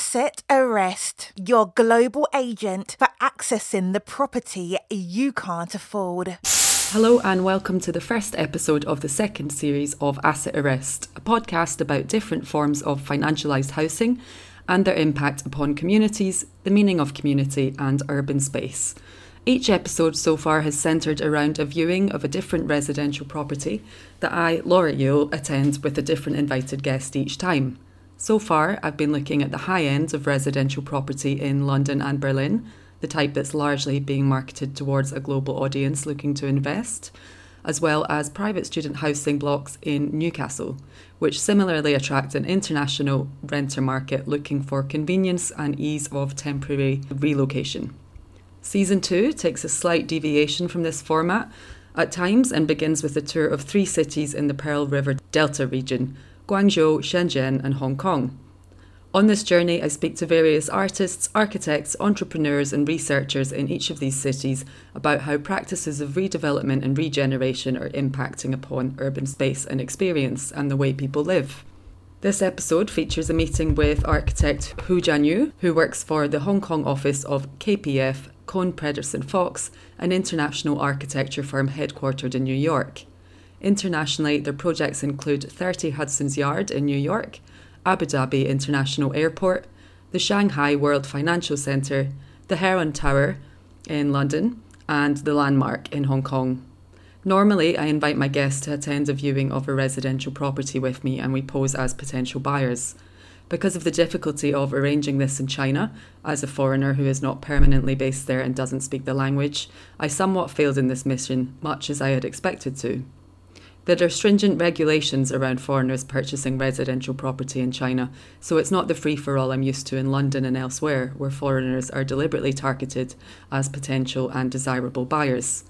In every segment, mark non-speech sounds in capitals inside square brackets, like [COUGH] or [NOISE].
Asset Arrest, your global agent for accessing the property you can't afford. Hello, and welcome to the first episode of the second series of Asset Arrest, a podcast about different forms of financialised housing and their impact upon communities, the meaning of community, and urban space. Each episode so far has centred around a viewing of a different residential property that I, Laura Yule, attend with a different invited guest each time. So far, I've been looking at the high end of residential property in London and Berlin, the type that's largely being marketed towards a global audience looking to invest, as well as private student housing blocks in Newcastle, which similarly attract an international renter market looking for convenience and ease of temporary relocation. Season 2 takes a slight deviation from this format at times and begins with a tour of three cities in the Pearl River Delta region Guangzhou, Shenzhen, and Hong Kong. On this journey, I speak to various artists, architects, entrepreneurs, and researchers in each of these cities about how practices of redevelopment and regeneration are impacting upon urban space and experience and the way people live. This episode features a meeting with architect Hu Jianyu, who works for the Hong Kong office of KPF, Kohn Pedersen Fox, an international architecture firm headquartered in New York. Internationally, their projects include 30 Hudson's Yard in New York, Abu Dhabi International Airport, the Shanghai World Financial Centre, the Heron Tower in London, and the Landmark in Hong Kong. Normally, I invite my guests to attend a viewing of a residential property with me and we pose as potential buyers. Because of the difficulty of arranging this in China, as a foreigner who is not permanently based there and doesn't speak the language, I somewhat failed in this mission, much as I had expected to. There are stringent regulations around foreigners purchasing residential property in China, so it's not the free for all I'm used to in London and elsewhere, where foreigners are deliberately targeted as potential and desirable buyers.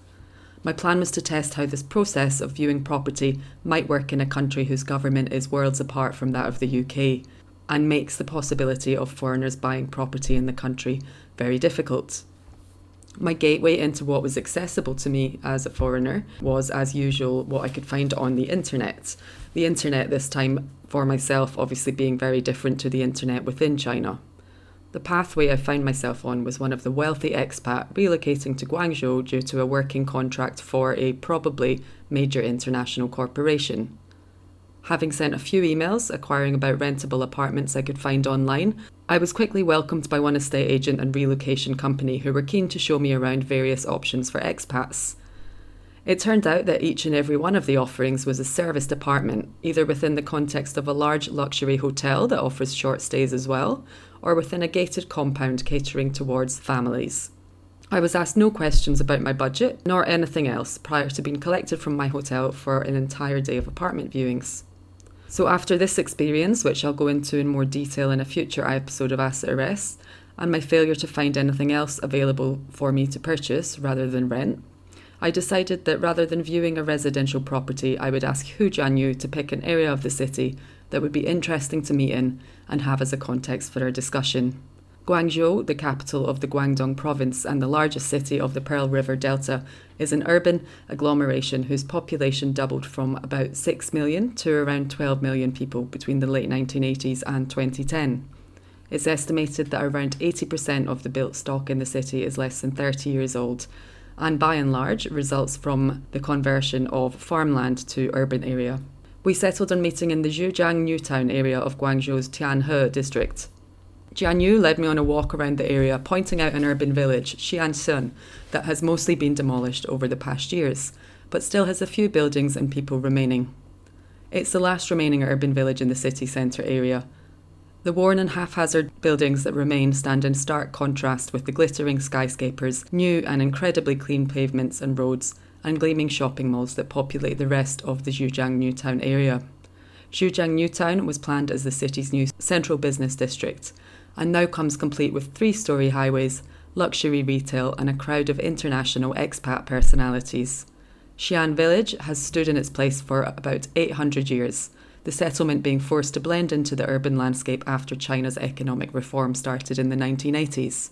My plan was to test how this process of viewing property might work in a country whose government is worlds apart from that of the UK and makes the possibility of foreigners buying property in the country very difficult. My gateway into what was accessible to me as a foreigner was, as usual, what I could find on the internet. The internet, this time for myself, obviously being very different to the internet within China. The pathway I found myself on was one of the wealthy expat relocating to Guangzhou due to a working contract for a probably major international corporation. Having sent a few emails acquiring about rentable apartments I could find online, I was quickly welcomed by one estate agent and relocation company who were keen to show me around various options for expats. It turned out that each and every one of the offerings was a serviced apartment, either within the context of a large luxury hotel that offers short stays as well, or within a gated compound catering towards families. I was asked no questions about my budget nor anything else prior to being collected from my hotel for an entire day of apartment viewings. So, after this experience, which I'll go into in more detail in a future episode of Asset Arrest, and my failure to find anything else available for me to purchase rather than rent, I decided that rather than viewing a residential property, I would ask Hu Jianyu to pick an area of the city that would be interesting to meet in and have as a context for our discussion. Guangzhou, the capital of the Guangdong province and the largest city of the Pearl River Delta, is an urban agglomeration whose population doubled from about 6 million to around 12 million people between the late 1980s and 2010. It's estimated that around 80% of the built stock in the city is less than 30 years old, and by and large results from the conversion of farmland to urban area. We settled on meeting in the Zhujiang New Town area of Guangzhou's Tianhe district. Jianyu led me on a walk around the area, pointing out an urban village, Xiansheng, that has mostly been demolished over the past years, but still has a few buildings and people remaining. It's the last remaining urban village in the city centre area. The worn and haphazard buildings that remain stand in stark contrast with the glittering skyscrapers, new and incredibly clean pavements and roads, and gleaming shopping malls that populate the rest of the Zhujiang New Town area. Zhujiang New Town was planned as the city's new central business district, and now comes complete with three story highways, luxury retail, and a crowd of international expat personalities. Xi'an Village has stood in its place for about 800 years, the settlement being forced to blend into the urban landscape after China's economic reform started in the 1980s.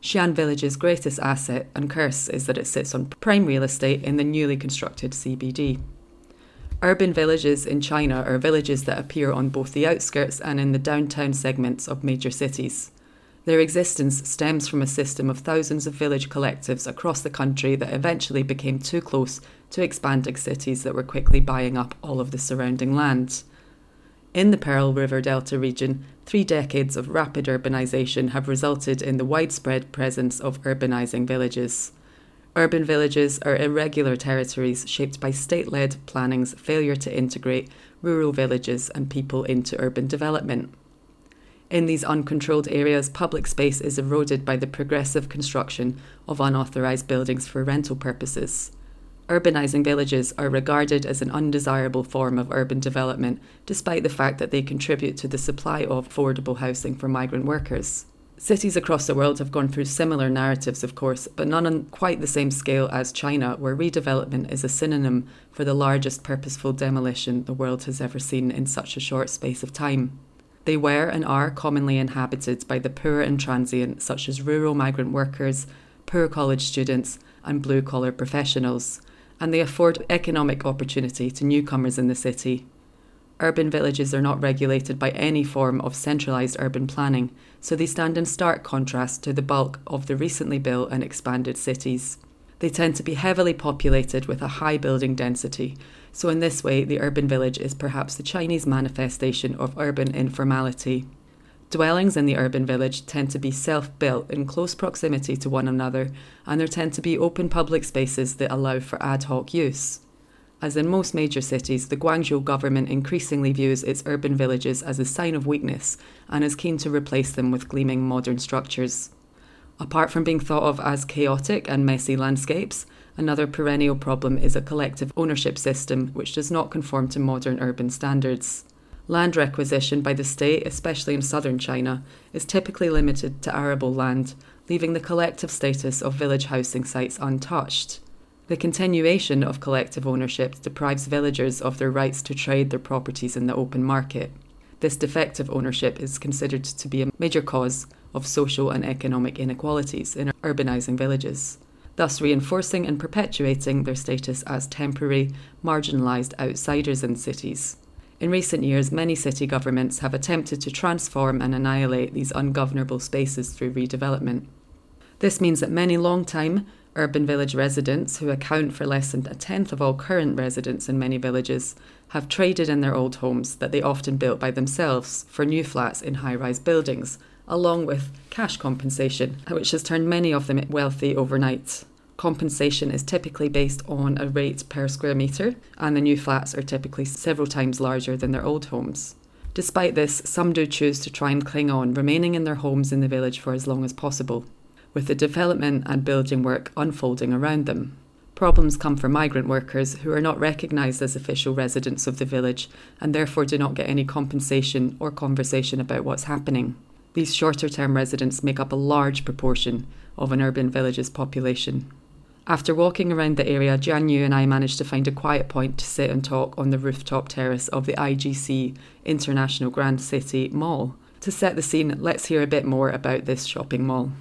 Xi'an Village's greatest asset and curse is that it sits on prime real estate in the newly constructed CBD. Urban villages in China are villages that appear on both the outskirts and in the downtown segments of major cities. Their existence stems from a system of thousands of village collectives across the country that eventually became too close to expanding cities that were quickly buying up all of the surrounding land. In the Pearl River Delta region, three decades of rapid urbanisation have resulted in the widespread presence of urbanising villages. Urban villages are irregular territories shaped by state led planning's failure to integrate rural villages and people into urban development. In these uncontrolled areas, public space is eroded by the progressive construction of unauthorised buildings for rental purposes. Urbanising villages are regarded as an undesirable form of urban development, despite the fact that they contribute to the supply of affordable housing for migrant workers. Cities across the world have gone through similar narratives, of course, but none on quite the same scale as China, where redevelopment is a synonym for the largest purposeful demolition the world has ever seen in such a short space of time. They were and are commonly inhabited by the poor and transient, such as rural migrant workers, poor college students, and blue collar professionals, and they afford economic opportunity to newcomers in the city urban villages are not regulated by any form of centralised urban planning, so they stand in stark contrast to the bulk of the recently built and expanded cities. They tend to be heavily populated with a high building density, so in this way, the urban village is perhaps the Chinese manifestation of urban informality. Dwellings in the urban village tend to be self built in close proximity to one another, and there tend to be open public spaces that allow for ad hoc use. As in most major cities, the Guangzhou government increasingly views its urban villages as a sign of weakness and is keen to replace them with gleaming modern structures. Apart from being thought of as chaotic and messy landscapes, another perennial problem is a collective ownership system which does not conform to modern urban standards. Land requisition by the state, especially in southern China, is typically limited to arable land, leaving the collective status of village housing sites untouched. The continuation of collective ownership deprives villagers of their rights to trade their properties in the open market. This defective ownership is considered to be a major cause of social and economic inequalities in urbanising villages, thus reinforcing and perpetuating their status as temporary, marginalised outsiders in cities. In recent years, many city governments have attempted to transform and annihilate these ungovernable spaces through redevelopment. This means that many long time, urban village residents, who account for less than a tenth of all current residents in many villages, have traded in their old homes that they often built by themselves for new flats in high rise buildings, along with cash compensation, which has turned many of them wealthy overnight. Compensation is typically based on a rate per square metre, and the new flats are typically several times larger than their old homes. Despite this, some do choose to try and cling on, remaining in their homes in the village for as long as possible with the development and building work unfolding around them. Problems come for migrant workers who are not recognised as official residents of the village and therefore do not get any compensation or conversation about what's happening. These shorter term residents make up a large proportion of an urban village's population. After walking around the area, Jian Yu and I managed to find a quiet point to sit and talk on the rooftop terrace of the IGC International Grand City Mall. To set the scene, let's hear a bit more about this shopping mall.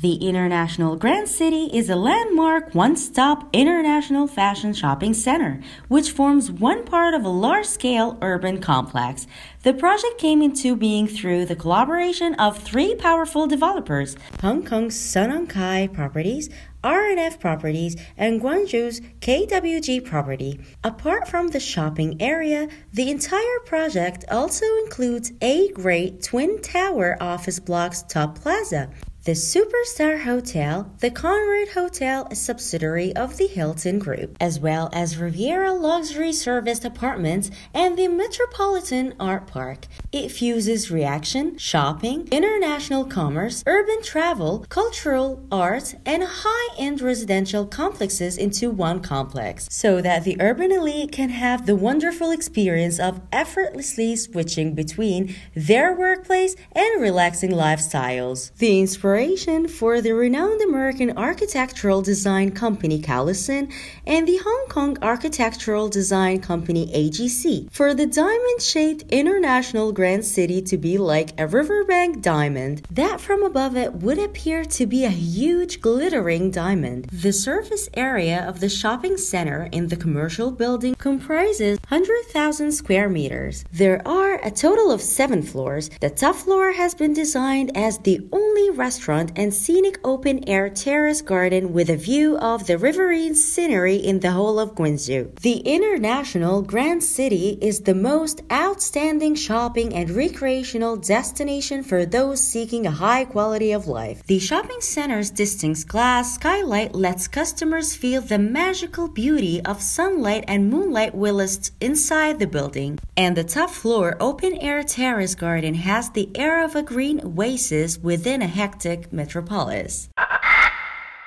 The International Grand City is a landmark one stop international fashion shopping center, which forms one part of a large scale urban complex. The project came into being through the collaboration of three powerful developers Hong Kong's Sun Hung Kai Properties, R&F Properties, and Guangzhou's KWG Property. Apart from the shopping area, the entire project also includes A grade twin tower office blocks top plaza, the Superstar Hotel, the Conrad Hotel, a subsidiary of the Hilton Group, as well as Riviera Luxury Serviced Apartments and the Metropolitan Art Park. It fuses reaction, shopping, international commerce, urban travel, cultural, art, and high end residential complexes into one complex, so that the urban elite can have the wonderful experience of effortlessly switching between their workplace and relaxing lifestyles. The inspiration collaboration for the renowned American architectural design company Callison and the Hong Kong architectural design company AGC for the diamond shaped international grand city to be like a riverbank diamond that from above it would appear to be a huge glittering diamond. The surface area of the shopping center in the commercial building comprises 100,000 square meters. There are a total of seven floors. The top floor has been designed as the only restaurant and scenic open air terrace garden with a view of the riverine scenery in the whole of Guangzhou. The international Grand City is the most outstanding shopping and recreational destination for those seeking a high quality of life. The shopping center's distinct glass skylight lets customers feel the magical beauty of sunlight and moonlight villas inside the building. And the top floor open air terrace garden has the air of a green oasis within a hectic metropolis.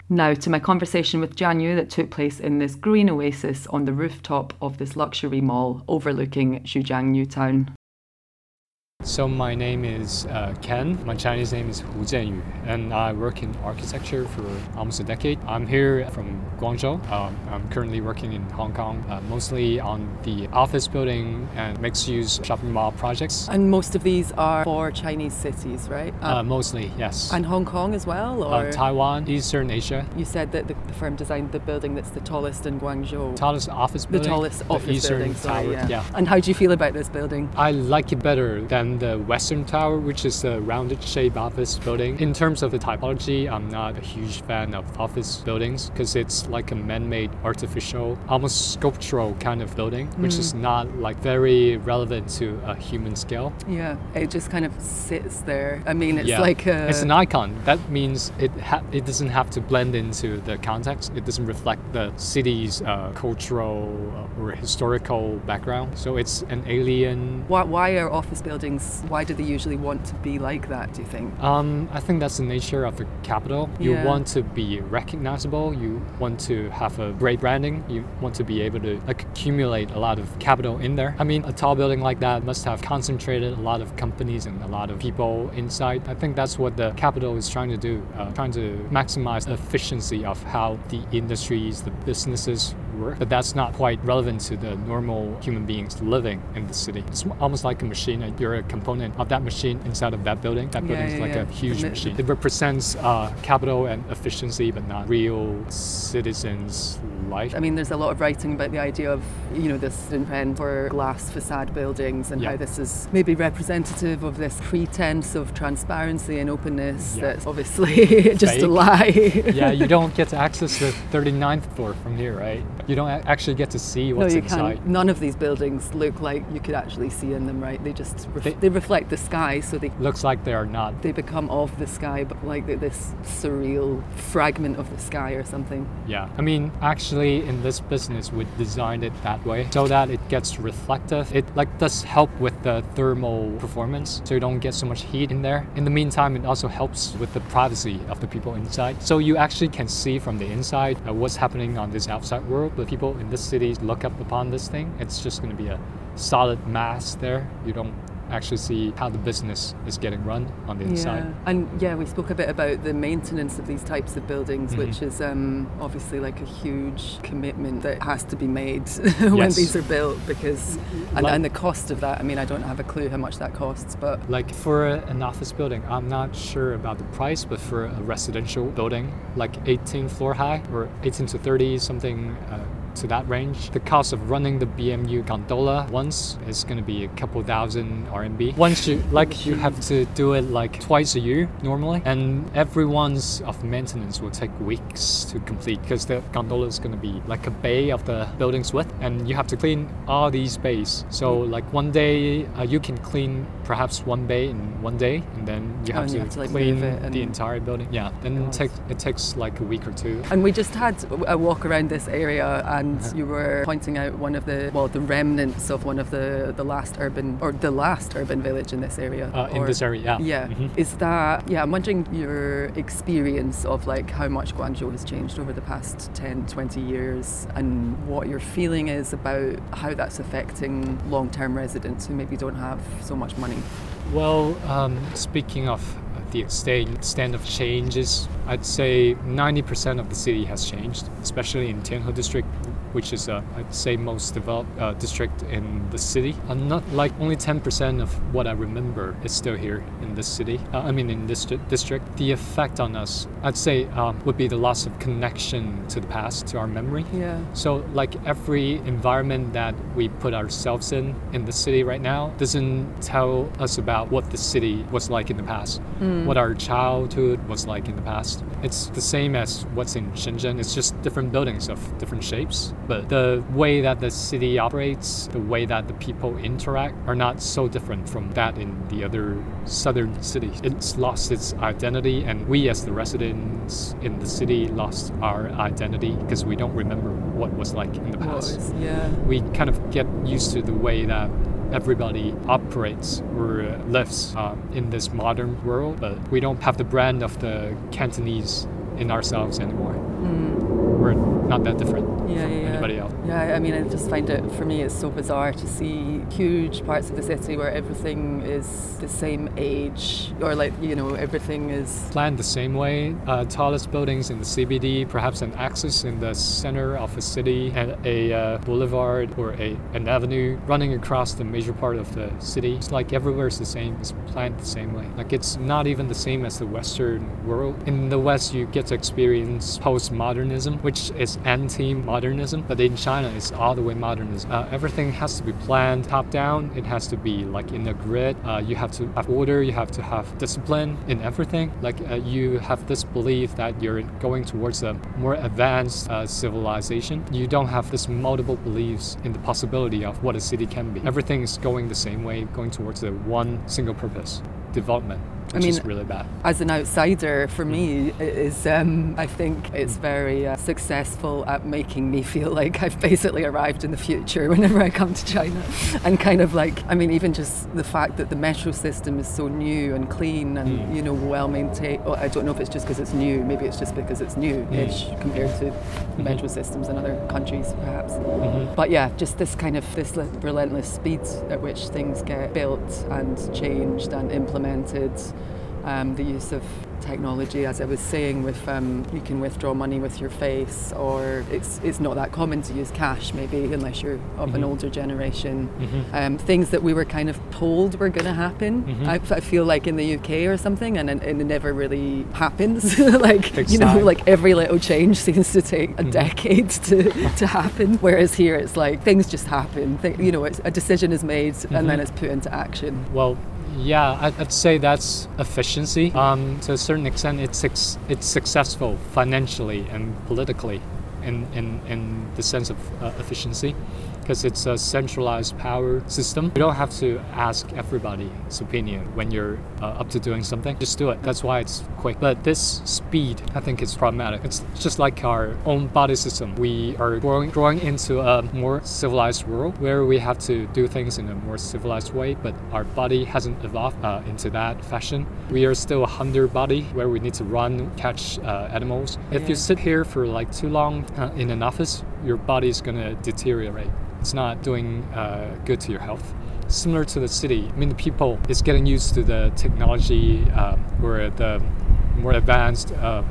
Now to my conversation with Jian Yu that took place in this green oasis on the rooftop of this luxury mall overlooking Zhujiang New Town. So my name is uh, Ken. My Chinese name is Hu Jianyu, and I work in architecture for almost a decade. I'm here from Guangzhou. Um, I'm currently working in Hong Kong, uh, mostly on the office building and mixed-use shopping mall projects. And most of these are for Chinese cities, right? Uh, mostly, yes. And Hong Kong as well, Uh, or Taiwan, Eastern Asia. you said that the, the firm designed the building that's the tallest in Guangzhou. Tallest office building. the tallest office Eastern building. Sorry, Tower. yeah. And how do you feel about this building? I like it better than the Western Tower, which is a rounded shape office building. In terms of the typology, I'm not a huge fan of office buildings because it's like a man made, artificial, almost sculptural kind of building, which is not like very relevant to a human scale. Yeah, it just kind of sits there. I mean, it's yeah. like a. it's an icon. That means it ha- it doesn't have to blend into the context. It doesn't reflect the city's uh, cultural uh, or historical background. So it's an alien why, why are office buildings? Why do they usually want to be like that? Do you think? Um, I think that's the nature of the capital. You Yeah. want to be recognizable. You want to have a great branding. You want to be able to accumulate a lot of capital in there. I mean, a tall building like that must have concentrated a lot of companies and a lot of people inside. I think that's what the capital is trying to do, uh, trying to maximize the efficiency of how the industries, the businesses work. But that's not quite relevant to the normal human beings living in the city. It's almost like a machine. You're a component of that machine inside of that building. That Yeah, building is yeah, like yeah. a huge The- machine. It represents uh, capital and efficiency, but not real citizens' life. I mean, there's a lot of writing about the idea of, you know, this trend for glass facade buildings and Yeah. how this is maybe representative of this pretense of transparency and openness Yeah. that's obviously [LAUGHS] just a lie. yeah, you [LAUGHS] don't get to access the 39th floor from here, right? You don't actually get to see what's no, you inside. can't. None of these buildings look like you could actually see in them, right? They just ref- They- they, reflect the sky, so they Looks like they are not. they become of the sky, but like this surreal fragment of the sky or something. Yeah. I mean, actually, in this business, we designed it that way so that it gets reflective. It like does help with the thermal performance, so you don't get so much heat in there. In the meantime, it also helps with the privacy of the people inside. So you actually can see from the inside uh, what's happening on this outside world. But people in this city look up upon this thing. It's just going to be a solid mass there. You don't actually see how the business is getting run on the inside. Yeah, and yeah, we spoke a bit about the maintenance of these types of buildings, Mm-hmm. which is um, obviously like a huge commitment that has to be made [LAUGHS] when Yes. these are built because, and, Like- and the cost of that. I mean, I don't have a clue how much that costs, but Like for a- an office building, I'm not sure about the price, but for a residential building, like 18 floor high or 18 to 30, something uh, to that range, the cost of running the BMU gondola once is going to be a couple thousand RMB. Once you like, you have to do it like twice a year normally, and everyone's of maintenance will take weeks to complete because the gondola is going to be like a bay of the building's width, and you have to clean all these bays. So like one day uh, you can clean perhaps one bay in one day, and then you Oh, have and to, you have to, like, clean the entire building. Yeah, then it takes it takes like a week or two. And we just had a walk around this area, and you were pointing out one of the well, the remnants of one of the the last urban or the last urban village in this area. Uh, in or- this area, yeah. Yeah. Mhm. Is that yeah? I'm wondering your experience of like how much Guangzhou has changed over the past 10, 20 years, and what your feeling is about how that's affecting long-term residents who maybe don't have so much money. Well, um, speaking of the extent, extent of changes, I'd say 90% of the city has changed, especially in Tianhe district, which is, uh, I'd say, most developed uh, district in the city. I'm not like only 10% of what I remember is still here in this city. Uh, I mean, in this district. The effect on us, I'd say, um, would be the loss of connection to the past, to our memory. Yeah. So, like every environment that we put ourselves in in the city right now doesn't tell us about what the city was like in the past, mm. what our childhood was like in the past. It's the same as what's in Shenzhen. It's just different buildings of different shapes. But the way that the city operates, the way that the people interact are not so different from that in the other southern cities. It's lost its identity, and we as the residents in the city lost our identity because we don't remember what was like in the past. Was, yeah. We kind of get used to the way that everybody operates or lives um, in this modern world, but we don't have the brand of the Cantonese in ourselves anymore. Mm. We're not that different yeah, yeah, anybody else. Yeah, I mean, I just find it, for me, it's so bizarre to see huge parts of the city where everything is the same age, or like, you know, everything is planned the same way. Uh, tallest buildings in the CBD, perhaps an axis in the center of a city, and a uh, boulevard or a, an avenue running across the major part of the city. It's like everywhere is the same, it's planned the same way. Like, it's not even the same as the Western world. In the West, you get to experience postmodernism, which is anti modernism, but in China, it's all the way modernism. Uh, everything has to be planned top down, it has to be like in a grid. Uh, you have to have order, you have to have discipline in everything. Like, uh, you have this belief that you're going towards a more advanced uh, civilization. You don't have this multiple beliefs in the possibility of what a city can be. Everything is going the same way, going towards the one single purpose development which I mean, is really bad. As an outsider, for me, it is um, I think it's very uh, successful at making me feel [LAUGHS] like I've basically arrived in the future whenever I come to China, and kind of like I mean, even just the fact that the metro system is so new and clean and mm. you know well maintained. Well, I don't know if it's just because it's new. Maybe it's just because it's new-ish mm. compared to mm-hmm. metro systems in other countries, perhaps. Mm-hmm. But yeah, just this kind of this relentless speed at which things get built and changed and implemented um, the use of technology, as I was saying, with um, you can withdraw money with your face, or it's it's not that common to use cash, maybe unless you're of mm-hmm. an older generation. Mm-hmm. Um, things that we were kind of told were going to happen. Mm-hmm. I, I, feel like in the UK or something, and, and it never really happens. [LAUGHS] like you know, like every little change [LAUGHS] seems to take a mm-hmm. decade to to happen. Whereas here, it's like things just happen. Th- you know, a decision is made and then mm-hmm. it's put into action. Well, yeah, I'd say that's efficiency. Um, to a certain extent, it's it's successful financially and politically, in in, in the sense of uh, efficiency because it's a centralized power system. You don't have to ask everybody's opinion when you're uh, up to doing something. Just do it. That's why it's quick. But this speed, I think, is problematic. It's just like our own body system. We are growing, growing into a more civilized world where we have to do things in a more civilized way, but our body hasn't evolved uh, into that fashion. We are still a hunter body where we need to run, catch uh, animals. If you sit here for like too long uh, in an office, your body is gonna deteriorate it's not doing uh, good to your health. Similar to the city, I mean, the people is getting used to the technology uh, or the more advanced uh,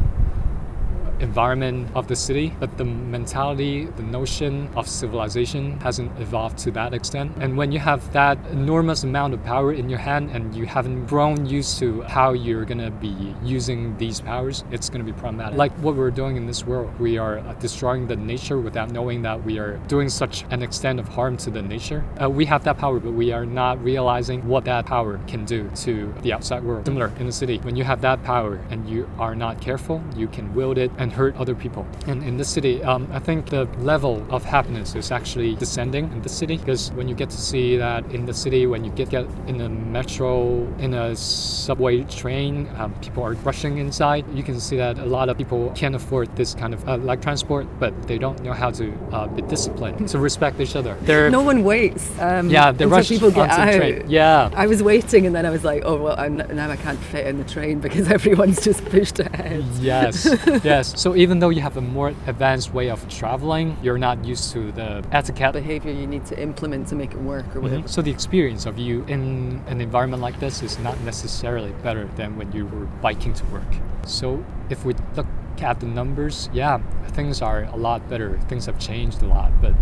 environment of the city, but the mentality, the notion of civilization hasn't evolved to that extent. And when you have that enormous amount of power in your hand and you haven't grown used to how you're gonna be using these powers, it's gonna be problematic. Like what we're doing in this world, we are destroying the nature without knowing that we are doing such an extent of harm to the nature. Uh, we have that power, but we are not realizing what that power can do to the outside world. Similar in the city, when you have that power and you are not careful, you can wield it and and hurt other people. And in this city, um, I think the level of happiness is actually descending in the city because when you get to see that in the city, when you get, get in a metro, in a subway train, um, people are rushing inside. You can see that a lot of people can't afford this kind of uh, like transport, but they don't know how to uh, be disciplined to respect each other. They're, no one waits. Um, yeah, they rush people get out. Train. Yeah, I was waiting, and then I was like, oh well, I'm, now I can't fit in the train because [LAUGHS] everyone's just pushed ahead. Yes, yes. So even though you have a more advanced way of traveling, you're not used to the etiquette. Behavior you need to implement to make it work or whatever. Mhm. So the experience of you in an environment like this is not necessarily better than when you were biking to work. So if we look at the numbers, yeah, things are a lot better. Things have changed a lot, but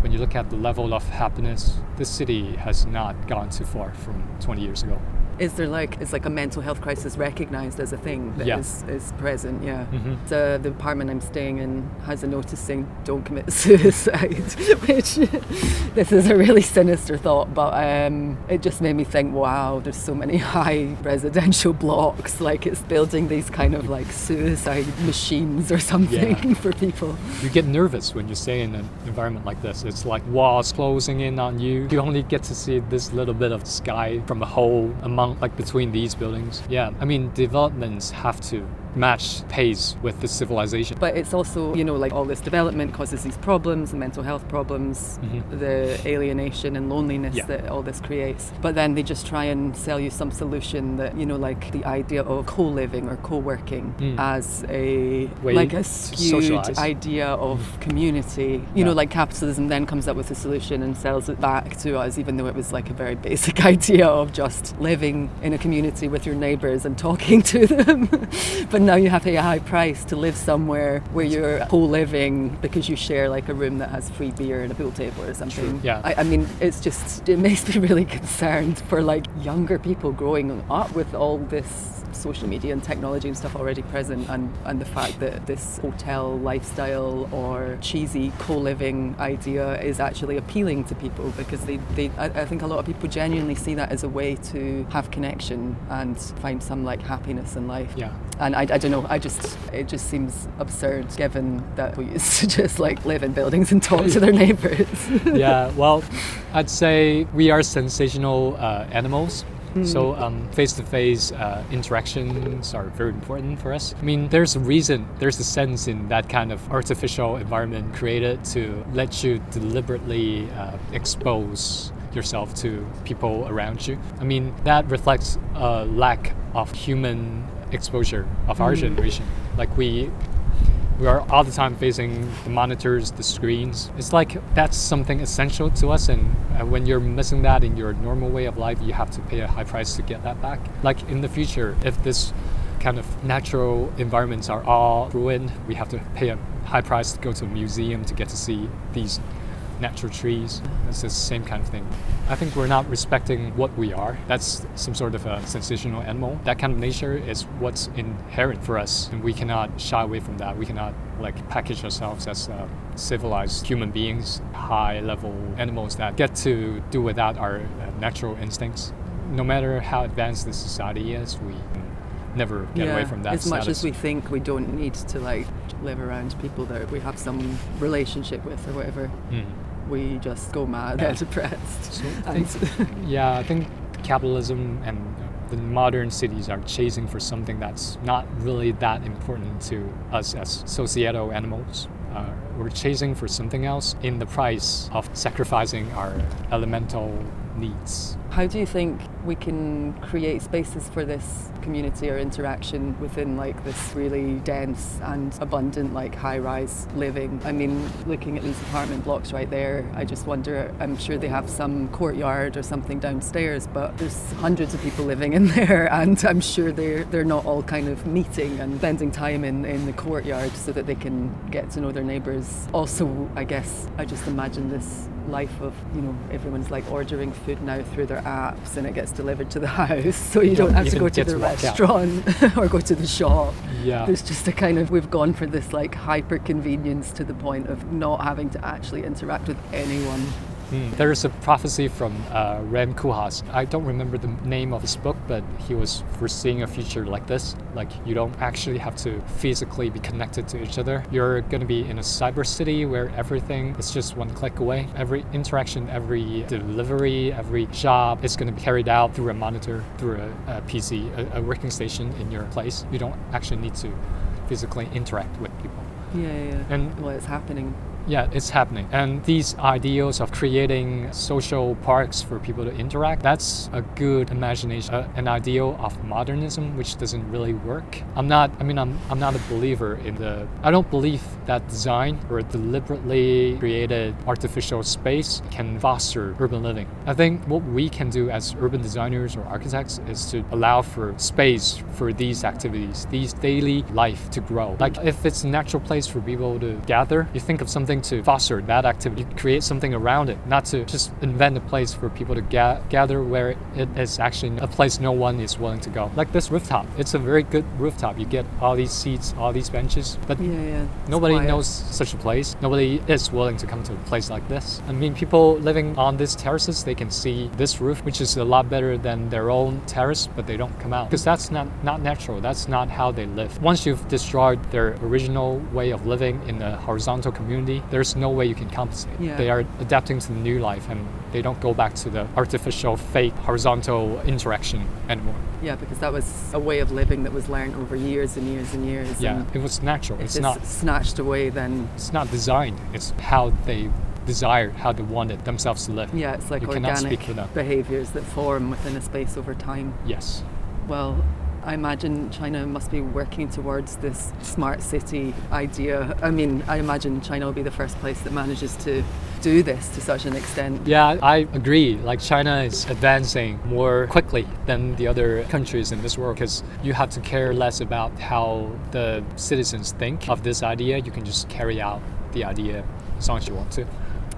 when you look at the level of happiness, this city has not gone too far from 20 years ago. Is there like is like a mental health crisis recognized as a thing that Yeah. is is present? Yeah. Mhm. So the apartment I'm staying in has a notice saying "Don't commit [LAUGHS] suicide," [LAUGHS] which [LAUGHS] this is a really sinister thought, but um, it just made me think, wow, there's so many high residential blocks. Like it's building these kind of like suicide machines or something Yeah. for people. You get nervous when you stay in an environment like this. It's like walls closing in on you. You only get to see this little bit of sky from a hole among like between these buildings. Yeah, I mean developments have to match pace with the civilization. But it's also, you know, like all this development causes these problems, the mental health problems, Mhm. the alienation and loneliness Yeah. that all this creates. But then they just try and sell you some solution that, you know, like the idea of co-living or co-working Mm. as a Way like a skewed socialize. idea of community. You know, like capitalism then comes up with a solution and sells it back to us, even though it was like a very basic [LAUGHS] idea of just living in a community with your neighbours and talking to them. [LAUGHS] but now you have to pay a high price to live somewhere where you're co-living because you share like a room that has free beer and a pool table or something. yeah. I, I mean, it's just it makes me [LAUGHS] really concerned for like younger people growing up with all this social media and technology and stuff already present and, and the fact that this hotel lifestyle or cheesy co-living idea is actually appealing to people because they, they I, I think a lot of people genuinely see that as a way to have connection and find some like happiness in life Yeah. and I, I don't know I just it just seems absurd given that we used to [LAUGHS] just like live in buildings and talk to their neighbors [LAUGHS] yeah, well, [LAUGHS] I'd say we are sensational uh, animals. Hmm. So um, face-to-face uh, interactions are very important for us. I mean, there's a reason, there's a sense in that kind of artificial environment created to let you deliberately uh, expose yourself to people around you. I mean, that reflects a lack of human exposure of our generation. Like we we are all the time facing the monitors, the screens. It's like that's something essential to us, and uh, when you're missing that in your normal way of life, you have to pay a high price to get that back. Like in the future, if this kind of natural environments are all ruined, we have to pay a high price to go to a museum to get to see these natural trees. It's the same kind of thing. I think we're not respecting what we are. That's some sort of a sensational animal. That kind of nature is what's inherent for us, and we cannot shy away from that. We cannot like package ourselves as uh, civilized human beings, high-level animals that get to do without our uh, natural instincts. No matter how advanced the society is, we never get away from that. as much as we think we don't need to like live around people that we have some relationship with or whatever Mm. We just go mad and depressed So I [LAUGHS] yeah, I think capitalism and the modern cities are chasing for something that's not really that important to us as societal animals. Uh, we're chasing for something else in the price of sacrificing our elemental needs. how do you think we can create spaces for this community or interaction within like this really dense and abundant like high-rise living i mean looking at these apartment blocks right there i just wonder i'm sure they have some courtyard or something downstairs but there's hundreds of people living in [LAUGHS] there and i'm sure they're they're not all kind of meeting and spending time in in the courtyard so that they can get to know their neighbors also i guess i just imagine this life of you know everyone's like ordering food now through their apps and it gets delivered to the [LAUGHS] house so you, You don't, don't have to go to the to restaurant [LAUGHS] or go to the shop. Yeah. there's just a kind of we've gone for this like hyper convenience to the point of not having to actually interact with anyone Mm. There's a prophecy from uh, Rem Koolhaas. I don't remember the name of his book, but he was foreseeing a future like this. Like you don't actually have to physically be connected to each other. You're going to be in a cyber city where everything is just one click away. Every interaction, every delivery, every job is going to be carried out through a monitor, through a, a PC, a, a working station in your place. You don't actually need to physically interact with people. yeah yeah, yeah. And well it's happening Yeah, it's happening. And these ideals of creating social parks for people to interact, that's a good imagination, uh, an ideal of modernism, which doesn't really work. I'm not, I mean, I'm, I'm not a believer in the, I don't believe that design or deliberately created artificial space can foster urban living. I think what we can do as urban designers or architects is to allow for space for these activities, these daily life to grow. Like if it's a natural place for people to gather, you think of something to foster that activity, create something around it, not to just invent a place for people to ga- gather where it is actually a place no one is willing to go. Like this rooftop, it's a very good rooftop. You get all these seats, all these benches, but Yeah, yeah. Nobody quiet. knows such a place. Nobody is willing to come to a place like this. I mean, people living on these terraces, they can see this roof, which is a lot better than their own terrace, but they don't come out because that's not not natural. That's not how they live. Once you've destroyed their original way of living in a horizontal community, there's no way you can compensate. Yeah. They are adapting to the new life, and they don't go back to the artificial, fake, horizontal interaction anymore. Yeah, because that was a way of living that was learned over years and years and years. Yeah, and it was natural. if It's not. snatched away, then It's not designed. It's how they desired, how they wanted themselves to live. yeah, it's like You organic behaviors that form within a space over time. Yes. Well, I imagine China must be working towards this smart city idea. I mean, I imagine China will be the first place that manages to do this to such an extent. Yeah, I agree. Like China is advancing more quickly than the other countries in this world because you have to care less about how the citizens think of this idea. You can just carry out the idea as long as you want to.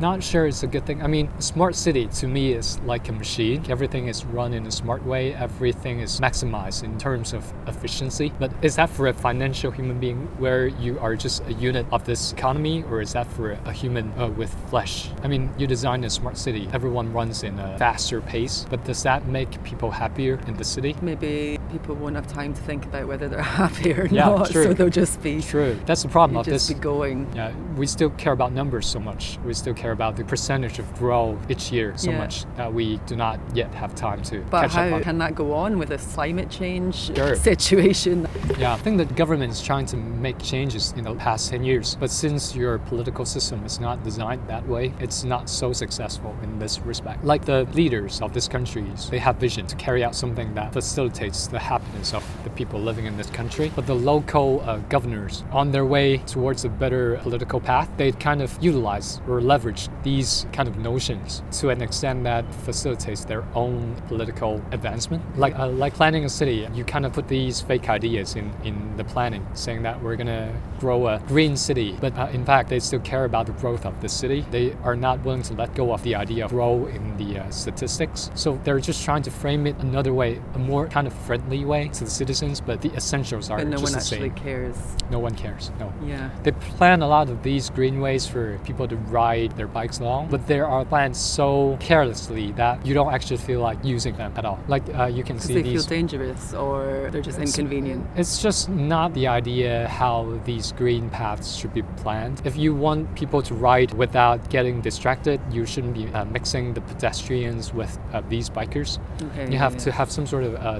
Not sure it's a good thing. I mean, smart city to me is like a machine. Everything is run in a smart way. Everything is maximized in terms of efficiency. But is that for a financial human being where you are just a unit of this economy, or is that for a human uh, with flesh? I mean, you design a smart city. Everyone runs in a faster pace, but does that make people happier in the city? Maybe people won't have time to think about whether they're [LAUGHS] happy or Yeah, not, true. so they'll just be, True. That's the problem of just this. be going. Yeah, we still care about numbers so much. We still care about the percentage of growth each year so Yeah. much that we do not yet have time to But catch up how on. can that go on with this climate change Sure. [LAUGHS] situation? Yeah, I think the government is trying to make changes in the past 10 years. But since your political system is not designed that way, it's not so successful in this respect. Like the leaders of these countries, they have vision to carry out something that facilitates the happiness of the people living in this country. But the local uh, governors, on their way towards a better political path, they kind of utilize or leverage these kind of notions to an extent that facilitates their own political advancement. Like uh, like planning a city, you kind of put these fake ideas in in the planning, saying that we're gonna grow a green city, but uh, in fact they still care about the growth of the city. They are not willing to let go of the idea of grow in the uh, statistics. So they're just trying to frame it another way, a more kind of friendly way to the citizens, but the essentials are But no just one the actually same. cares. No one cares. No. Yeah. They plan a lot of these greenways for people to ride their bikes along, but there are planned so carelessly that you don't actually feel like using them at all. Like uh, you can see they these. feel dangerous or they're just inconvenient. It's just not the idea how these green paths should be planned. If you want people to ride without getting distracted, you shouldn't be uh, mixing the pedestrians with uh, these bikers. Okay, You have yeah. to have some sort of uh,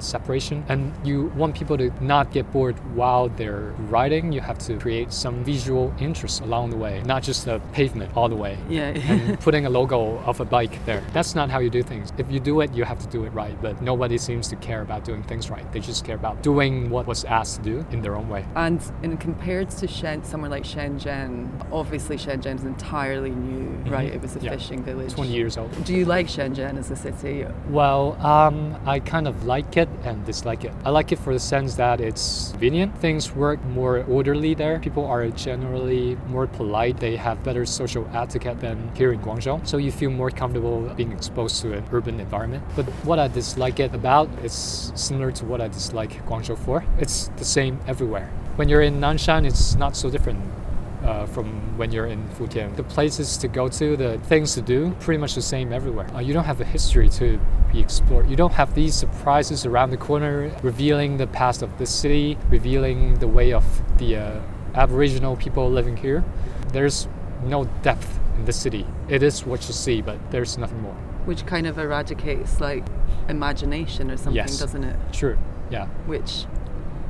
and you want people to not get bored while they're riding. You have to create some visual interest along the way, not just the pavement all the way. Yeah. and putting a logo of a bike there. That's not how you do things. If you do it, you have to do it right. But nobody seems to care about doing things right. They just care about doing what was asked to do in their own way. And in compared to Shen, somewhere like Shenzhen, obviously Shenzhen is entirely new, right? It was a Mm-hmm. Yeah. fishing village. 20 years old. Do you like Shenzhen as a city? Well, um, I kind of like it and dislike it. I like it for the sense that it's convenient. Things work more orderly there. People are generally more polite. They have better social etiquette than here in Guangzhou. So you feel more comfortable being exposed to an urban environment. But what I dislike it about is similar to what I dislike Guangzhou for. It's the same everywhere. When you're in Nanshan, it's not so different uh, from when you're in Futian. The places to go to, the things to do, pretty much the same everywhere. Uh, you don't have a history to be explored. You don't have these surprises around the corner revealing the past of the city, revealing the way of the uh, Aboriginal people living here. There's no depth in the city. It is what you see, but there's nothing more. Which kind of eradicates like imagination or something, Yes. doesn't it? True. Yeah. Which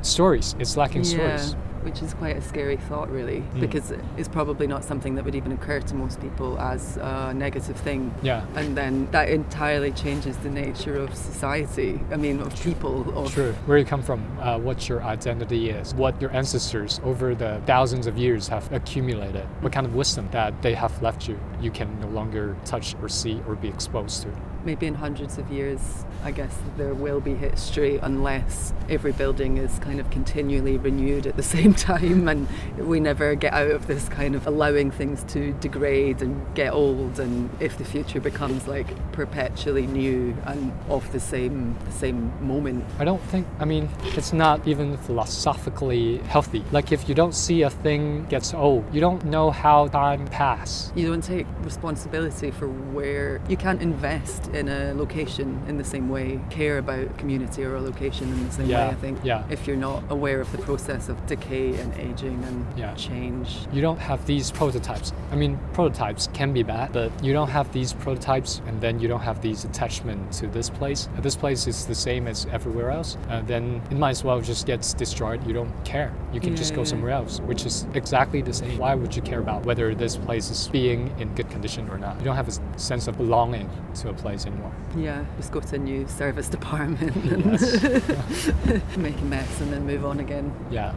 Stories. It's lacking Yeah. stories. Which is quite a scary thought, really, Mm. because it's probably not something that would even occur to most people as a negative thing. Yeah. And then that entirely changes the nature of society. I mean, of people. Of True. Where you come from, uh, what your identity is, what your ancestors over the thousands of years have accumulated, what kind of wisdom that they have left you, you can no longer touch or see or be exposed to. Maybe in hundreds of years, I guess there will be history unless every building is kind of continually renewed at the [LAUGHS] same time and we never get out of this kind of allowing things to degrade and get old and if the future becomes like perpetually new and of the same the same moment. I don't think, I mean, it's not even philosophically healthy. Like if you don't see a thing gets old, you don't know how time pass. You don't take responsibility for where you can't invest in a location in the same way, care about community or a location in the same Yeah, way, I think. yeah. If you're not aware of the process of decay and aging and Yeah. change. You don't have these prototypes. I mean, prototypes can be bad, but you don't have these prototypes and then you don't have these attachment to this place. Uh, This place is the same as everywhere else. Uh, then it might as well just gets destroyed. You don't care. You can just go yeah. somewhere else, which is exactly the same. Why would you care about whether this place is being in good condition or not? You don't have a sense of belonging to a place anymore. Yeah, just go to a new service [LAUGHS] department and Yes. [LAUGHS] make a mess and then move on again. yeah.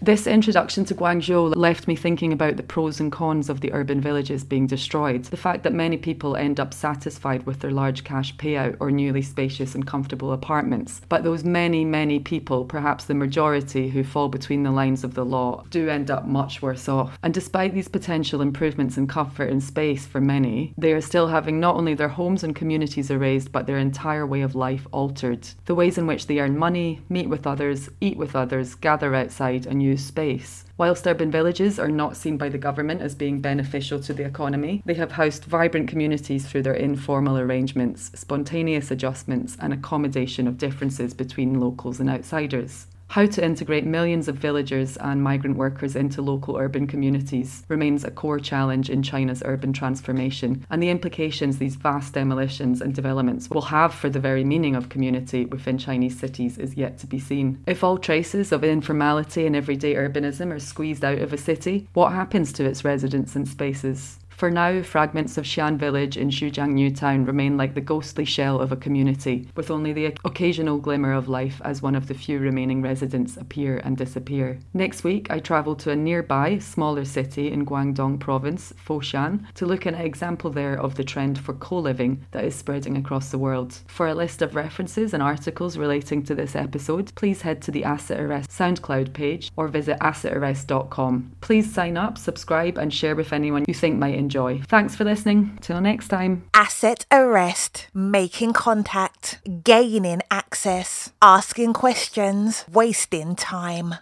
This introduction to Guangzhou left me thinking about the pros and cons of the urban villages being destroyed. The fact that many people end up satisfied with their large cash payout or newly spacious and comfortable apartments. But those many, many people, perhaps the majority who fall between the lines of the law, do end up much worse off. And despite these potential improvements in comfort and space for many, they are still having not only their homes and communities erased, but their entire way of life altered. The ways in which they earn money, meet with others, eat with others, gather outside, and space. Whilst urban villages are not seen by the government as being beneficial to the economy, they have housed vibrant communities through their informal arrangements, spontaneous adjustments, and accommodation of differences between locals and outsiders. How to integrate millions of villagers and migrant workers into local urban communities remains a core challenge in China's urban transformation, and the implications these vast demolitions and developments will have for the very meaning of community within Chinese cities is yet to be seen. If all traces of informality and everyday urbanism are squeezed out of a city, what happens to its residents and spaces? For now, fragments of Xi'an village in Zhujiang New Town remain like the ghostly shell of a community, with only the occasional glimmer of life as one of the few remaining residents appear and disappear. Next week, I travel to a nearby, smaller city in Guangdong province, Foshan, to look at an example there of the trend for co living that is spreading across the world. For a list of references and articles relating to this episode, please head to the Asset Arrest SoundCloud page or visit assetarrest.com. Please sign up, subscribe, and share with anyone you think might enjoy. Thanks for listening. Till next time. Asset arrest, making contact, gaining access, asking questions, wasting time.